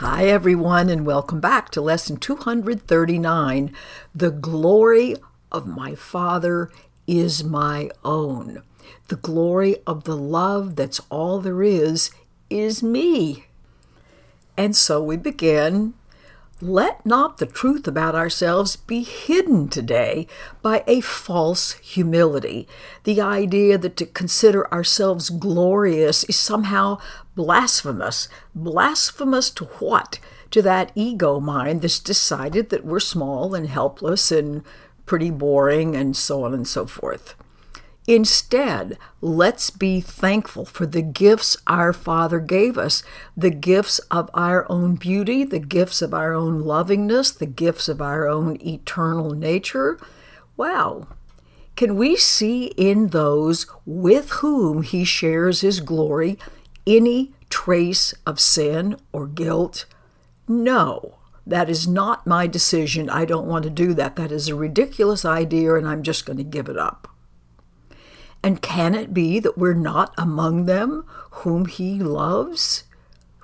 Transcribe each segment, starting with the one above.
Hi, everyone, and welcome back to lesson 239 The glory of my Father is my own. The glory of the love that's all there is, is me. And so we begin let not the truth about ourselves be hidden today by a false humility. The idea that to consider ourselves glorious is somehow blasphemous. Blasphemous to what? To that ego mind that's decided that we're small and helpless and pretty boring and so on and so forth. Instead, let's be thankful for the gifts our Father gave us the gifts of our own beauty, the gifts of our own lovingness, the gifts of our own eternal nature. Wow. Can we see in those with whom He shares His glory any trace of sin or guilt? No. That is not my decision. I don't want to do that. That is a ridiculous idea, and I'm just going to give it up. And can it be that we're not among them whom he loves?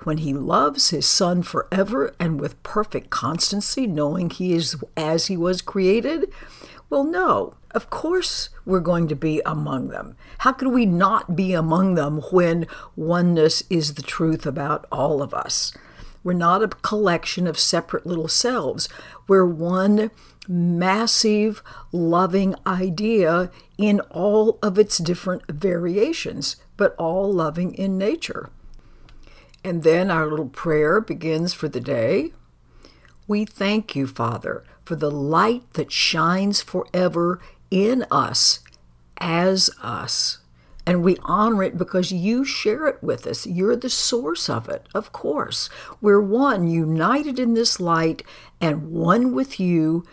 When he loves his son forever and with perfect constancy, knowing he is as he was created? Well, no. Of course, we're going to be among them. How could we not be among them when oneness is the truth about all of us? We're not a collection of separate little selves. We're one massive, loving idea in all of its different variations, but all loving in nature. And then our little prayer begins for the day. We thank you, Father, for the light that shines forever in us as us. And we honor it because you share it with us. You're the source of it, of course. We're one, united in this light, and one with you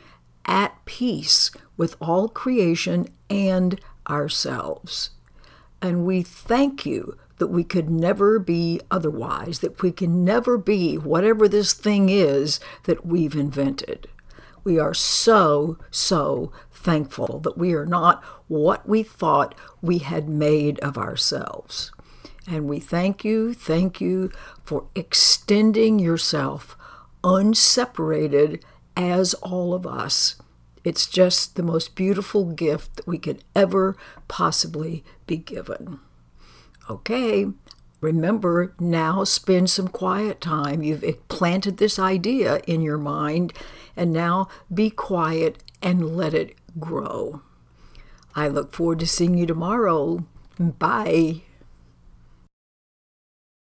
at peace with all creation and ourselves. And we thank you that we could never be otherwise, that we can never be whatever this thing is that we've invented. We are so, so thankful that we are not what we thought we had made of ourselves. And we thank you, thank you for extending yourself unseparated as all of us. It's just the most beautiful gift that we could ever possibly be given. Okay, remember now spend some quiet time. You've planted this idea in your mind, and now be quiet and let it grow. I look forward to seeing you tomorrow. Bye.